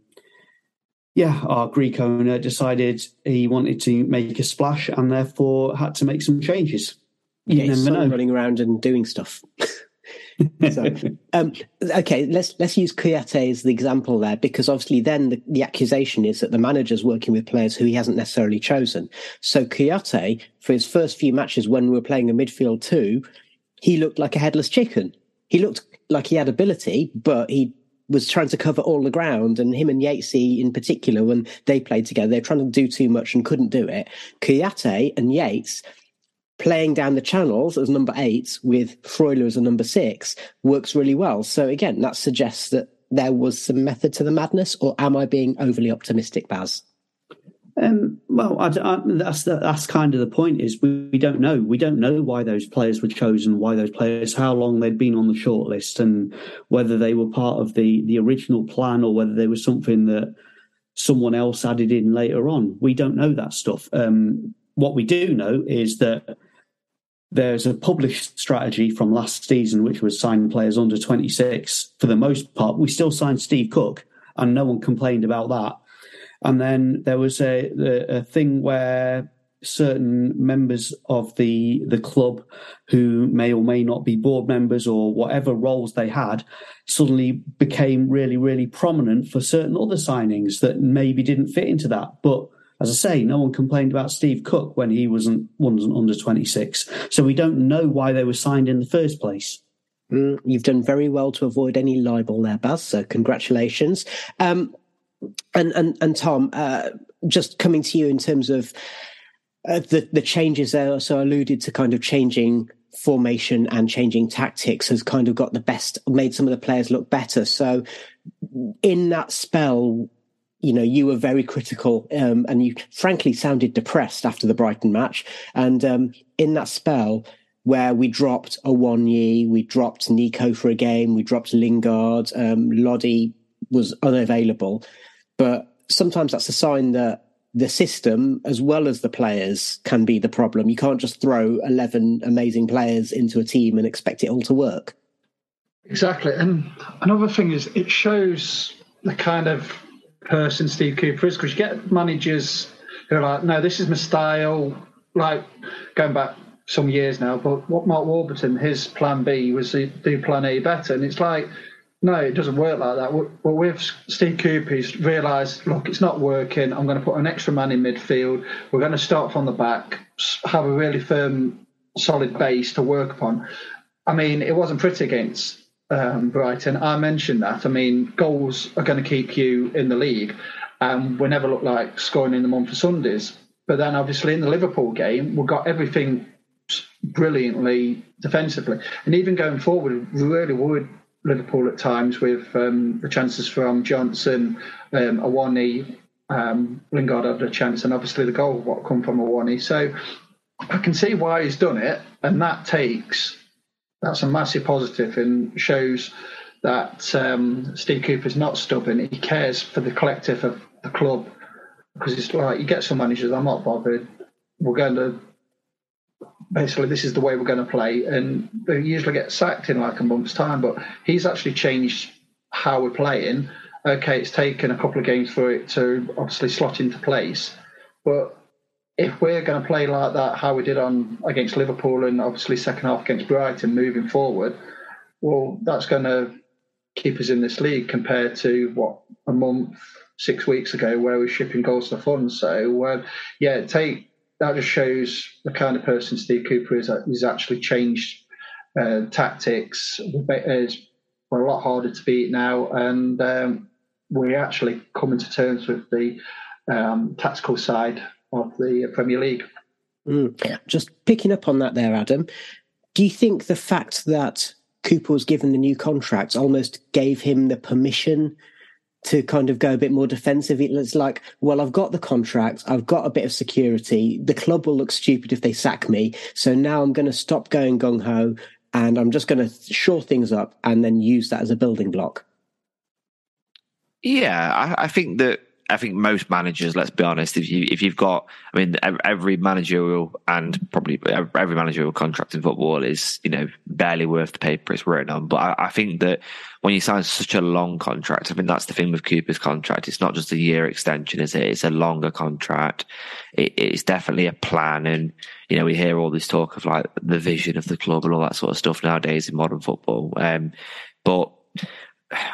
yeah, our Greek owner decided he wanted to make a splash and therefore had to make some changes. You yeah, know. Running around and doing stuff. so, um, okay, let's let's use Kouyaté as the example there, because obviously then the, the accusation is that the manager's working with players who he hasn't necessarily chosen. So Kouyaté, for his first few matches when we were playing a midfield two, he looked like a headless chicken. He looked like he had ability, but he was trying to cover all the ground, and him and Yatesy in particular, when they played together, they were trying to do too much and couldn't do it. Kouyaté and Yates playing down the channels as number eight with Freuler as a number six works really well. So again, that suggests that there was some method to the madness, or am I being overly optimistic, Baz? Um, well, I, I, that's that's kind of the point. Is we, we, don't know. We don't know why those players were chosen, why those players, how long they'd been on the shortlist, and whether they were part of the the original plan or whether they were something that someone else added in later on. We don't know that stuff. Um, what we do know is that there's a published strategy from last season, which was sign players under 26 for the most part. We still signed Steve Cook, and no one complained about that and then there was a, a, a thing where certain members of the the club who may or may not be board members or whatever roles they had suddenly became really really prominent for certain other signings that maybe didn't fit into that but as I say, no one complained about Steve Cook when he wasn't wasn't under 26. So we don't know why they were signed in the first place. Mm, you've done very well to avoid any libel there, Baz. So congratulations. Um, and and and Tom, uh, just coming to you in terms of uh, the the changes there. So alluded to kind of changing formation and changing tactics has kind of got the best, made some of the players look better. So in that spell, you know, you were very critical um, and you frankly sounded depressed after the Brighton match. And um, in that spell, where we dropped Awoniyi, we dropped Nico for a game, we dropped Lingard, um, Lodi was unavailable. But sometimes that's a sign that the system as well as the players can be the problem. You can't just throw 11 amazing players into a team and expect it all to work. Exactly. And another thing is it shows the kind of person Steve Cooper is because you get managers who are like, no, this is my style. Like going back some years now, but what Mark Warburton, his plan B was to do plan A better. And it's like, no, it doesn't work like that. But with Steve Cooper, he's realised, look, it's not working. I'm going to put an extra man in midfield. We're going to start from the back, have a really firm, solid base to work upon. I mean, it wasn't pretty against um, Brighton. I mentioned that. I mean, goals are going to keep you in the league, and we never look like scoring in them on for Sundays. But then, obviously, in the Liverpool game, we got everything brilliantly defensively, and even going forward, we really would Liverpool at times with um, the chances from Johnson, um, Awoniyi, um, Lingard had a chance, and obviously the goal what come from Awoniyi. So I can see why he's done it, and that takes that's a massive positive and shows that um, Steve Cooper's not stubborn. He cares for the collective of the club because it's like you get some managers. I'm not bothered. We're going to basically this is the way we're going to play, and they usually get sacked in like a month's time. But he's actually changed how we're playing. Okay, it's taken a couple of games for it to obviously slot into place, but if we're going to play like that, how we did on against Liverpool and obviously second half against Brighton, moving forward, well, that's going to keep us in this league compared to what a month, six weeks ago, where we're shipping goals to fun. So, uh, yeah, take that just shows the kind of person Steve Cooper is. He's actually changed uh, tactics. We're a lot harder to beat now, and um, we're actually coming to terms with the um, tactical side of the Premier League. Mm. Just picking up on that there, Adam. Do you think the fact that Cooper was given the new contract almost gave him the permission to kind of go a bit more defensive. It's like, well, I've got the contract, I've got a bit of security. The club will look stupid if they sack me. So now I'm going to stop going gung ho and I'm just going to shore things up and then use that as a building block. Yeah, I, I think that I think most managers, let's be honest, if you if you've got, I mean, every managerial and probably every managerial contract in football is you know barely worth the paper it's written on. But I, I, think that when you sign such a long contract, I mean that's the thing with Cooper's contract. It's not just a year extension, is it? It's a longer contract. It, it's definitely a plan, and you know we hear all this talk of like the vision of the club and all that sort of stuff nowadays in modern football. Um, but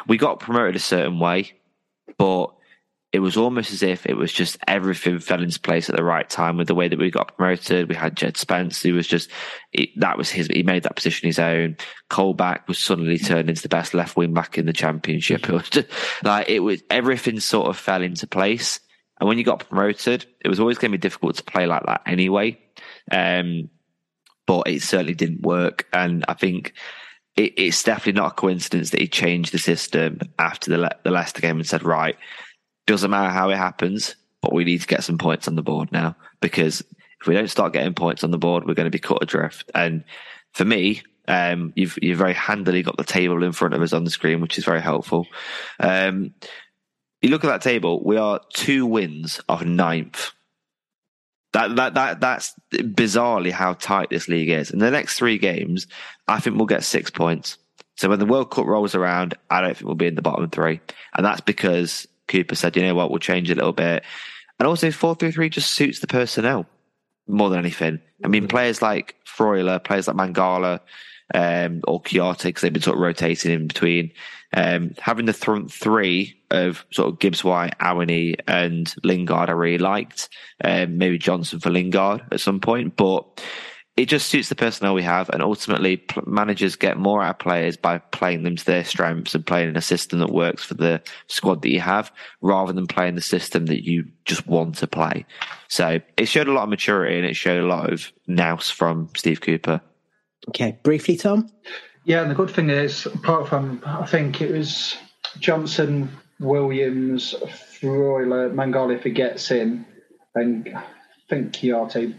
we got promoted a certain way, but it was almost as if it was just everything fell into place at the right time with the way that we got promoted. We had Jed Spence, who was just it, that was his. He made that position his own. Colback was suddenly turned into the best left wing back in the championship. It was just, like it was everything sort of fell into place. And when you got promoted, it was always going to be difficult to play like that anyway. Um, but it certainly didn't work, and I think it, it's definitely not a coincidence that he changed the system after the the Leicester game and said, right doesn't matter how it happens, but we need to get some points on the board now because if we don't start getting points on the board, we're going to be cut adrift. And for me, um, you've you've very handily got the table in front of us on the screen, which is very helpful. Um, you look at that table; we are two wins of ninth. That that that that's bizarrely how tight this league is. In the next three games, I think we'll get six points. So when the World Cup rolls around, I don't think we'll be in the bottom three, and that's because Cooper said, you know what, we'll change a little bit. And also, 4 3 3 just suits the personnel more than anything. I mean, players like Freuler, players like Mangala, um, or Kouyaté, because they've been sort of rotating in between. Um, having the front three of sort of Gibbs White, Awoniyi, and Lingard, I really liked. Um, maybe Johnson for Lingard at some point, but it just suits the personnel we have, and ultimately, pl- managers get more out of players by playing them to their strengths and playing in a system that works for the squad that you have, rather than playing the system that you just want to play. So it showed a lot of maturity and it showed a lot of nous from Steve Cooper. Okay, briefly, Tom. Yeah, and the good thing is, apart from I think it was Johnson, Williams, Freuler, Mangala if he gets in, and I think Kouyaté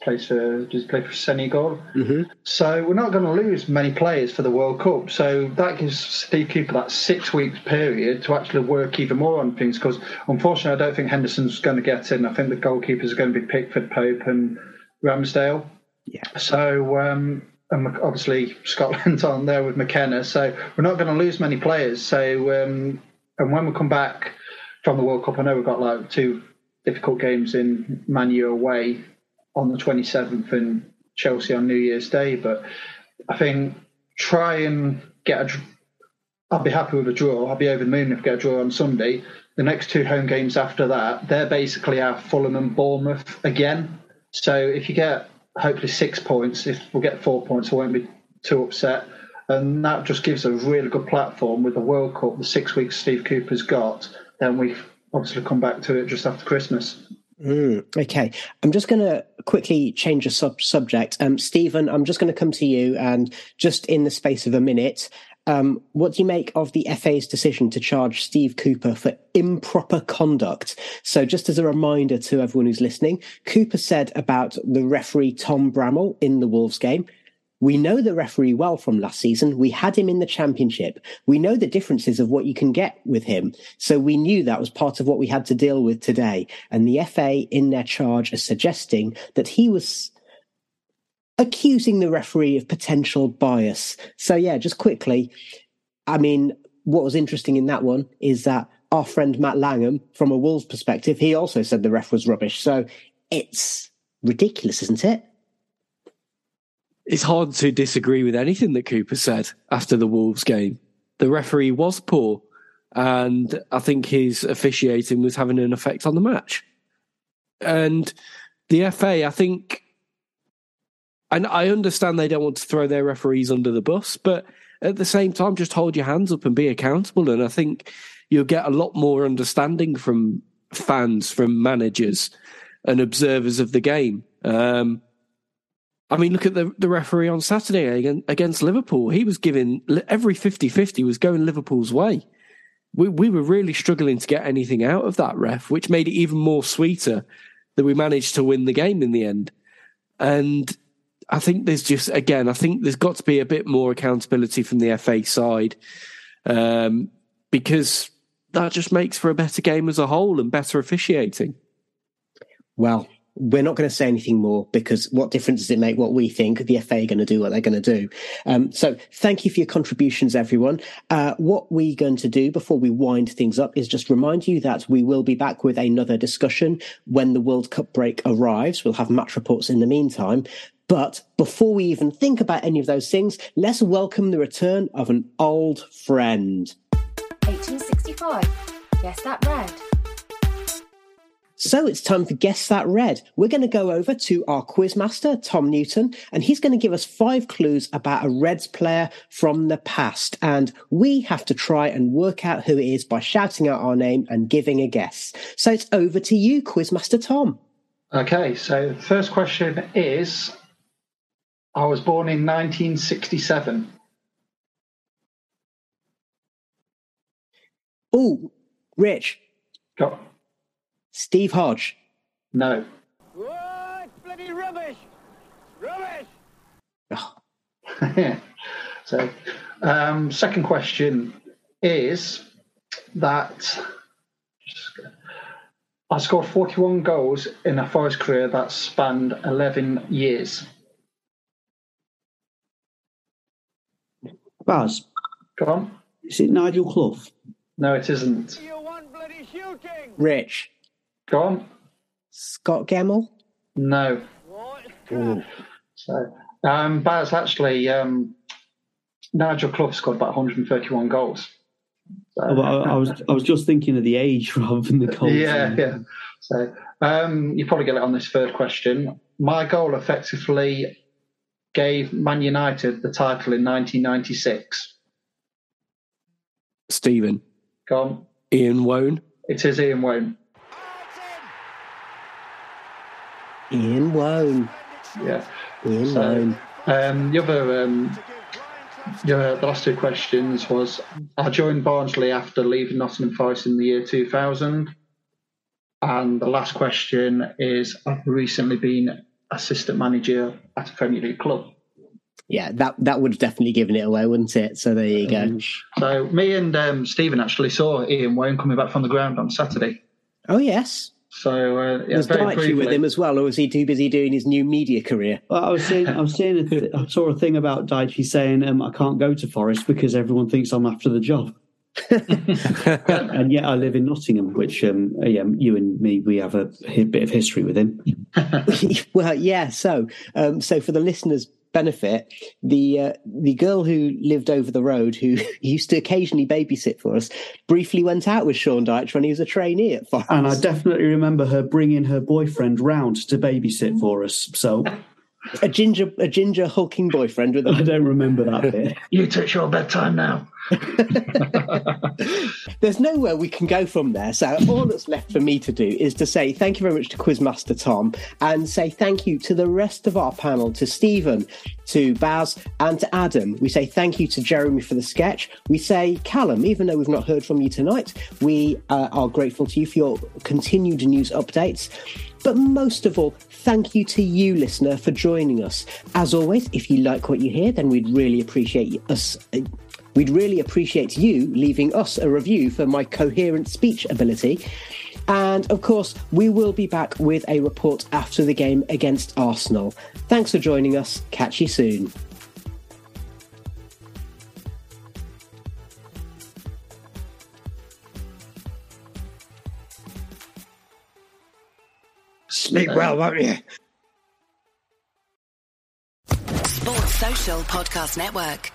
plays for does he play for Senegal. Mm-hmm. So we're not going to lose many players for the World Cup. So that gives Steve Cooper that six weeks period to actually work even more on things. Because unfortunately, I don't think Henderson's going to get in. I think the goalkeepers are going to be Pickford, Pope, and Ramsdale. Yeah. So um, and obviously Scotland on there with McKenna. So we're not going to lose many players. So um, and when we come back from the World Cup, I know we've got like two difficult games in Manu away on the 27th and Chelsea on New Year's Day. But I think try and get a. I'll be happy with a draw. I'll be over the moon if we get a draw on Sunday. The next two home games after that, they're basically our Fulham and Bournemouth again. So if you get hopefully six points, if we'll get four points, I won't be too upset. And that just gives a really good platform with the World Cup, the six weeks Steve Cooper's got. Then we obviously come back to it just after Christmas. Mm, okay, I'm just going to quickly change a sub- subject. Um, Stephen, I'm just going to come to you and just in the space of a minute, um, what do you make of the FA's decision to charge Steve Cooper for improper conduct? So, just as a reminder to everyone who's listening, Cooper said about the referee Tom Bramall in the Wolves game. We know the referee well from last season. We had him in the championship. We know the differences of what you can get with him. So we knew that was part of what we had to deal with today. And the FA in their charge are suggesting that he was accusing the referee of potential bias. So yeah, just quickly, I mean, what was interesting in that one is that our friend Matt Langham, from a Wolves perspective, he also said the ref was rubbish. So it's ridiculous, isn't it? It's hard to disagree with anything that Cooper said after the Wolves game. The referee was poor, and I think his officiating was having an effect on the match. And the FA, I think, and I understand they don't want to throw their referees under the bus, but at the same time, just hold your hands up and be accountable. And I think you'll get a lot more understanding from fans, from managers, and observers of the game. Um, I mean, look at the, the referee on Saturday against, Liverpool. He was giving every 50 50 was going Liverpool's way. We, we were really struggling to get anything out of that ref, which made it even more sweeter that we managed to win the game in the end. And I think there's just, again, I think there's got to be a bit more accountability from the FA side um, because that just makes for a better game as a whole and better officiating. Well, we're not going to say anything more because what difference does it make what we think? The FA are going to do what they're going to do. Um, so thank you for your contributions, everyone. Uh, what we're going to do before we wind things up is just remind you that we will be back with another discussion when the World Cup break arrives. We'll have match reports in the meantime. But before we even think about any of those things, let's welcome the return of an old friend. 1865. Yes, that red. So it's time for Guess That Red. We're going to go over to our quizmaster, Tom Newton, and he's going to give us five clues about a Reds player from the past. And we have to try and work out who it is by shouting out our name and giving a guess. So it's over to you, quizmaster Tom. Okay, so the first question is I was born in 1967. Oh, Rich, Got Steve Hodge. no. What? Bloody rubbish! Rubbish! Oh, so, um, second question is that I scored 41 goals in a Forest career that spanned 11 years. Baz, Go on. is it Nigel Clough? No, it isn't. You want bloody shooting? Rich, Go on. Scott Gemmill. No. What? So, um, Baz, actually, um, Nigel Clough scored about 131 goals. So, Oh, I, I was I was just thinking of the age rather than the goals. yeah, yeah. So um, you probably get it on this third question. My goal effectively gave Man United the title in 1996? Stephen. Go on. Ian Woan. It is Ian Woan. Ian Woan. Yeah. Ian So, Woan. um, the other, um, the, the last two questions was: I joined Barnsley after leaving Nottingham Forest in the year 2000, and the last question is: I've recently been assistant manager at a Premier League club. Yeah, that that would have definitely given it away, wouldn't it? So there you go. So me and um, Stephen actually saw Ian Wayne coming back from the ground on Saturday. Oh yes. So uh, yeah, was very Dyche with him as well, or was he too busy doing his new media career? Well, I was seeing, I was seeing, a th- I saw a thing about Dyche saying um, I can't go to Forest because everyone thinks I'm after the job. and yet I live in Nottingham, which um, yeah, you and me, we have a hi- bit of history with him. well, yeah. So, um, so for the listeners' benefit, the uh, the girl who lived over the road, who used to occasionally babysit for us, briefly went out with Sean Dyche when he was a trainee at Forest. And I definitely remember her bringing her boyfriend round to babysit for us. So a ginger, a ginger hulking boyfriend with. A- I don't remember that bit. You touch your bedtime now. There's nowhere we can go from there. So all that's left for me to do is to say thank you very much to Quizmaster Tom and say thank you to the rest of our panel, to Stephen, to Baz, and to Adam. We say thank you to Jeremy for the sketch. We say Callum, even though we've not heard from you tonight, we uh, are grateful to you for your continued news updates. But most of all, thank you to you, listener, for joining us. As always, if you like what you hear, then we'd really appreciate us. uh, We'd really appreciate you leaving us a review for my coherent speech ability. And of course, we will be back with a report after the game against Arsenal. Thanks for joining us. Catch you soon. Sleep well, won't you? Sports Social Podcast Network.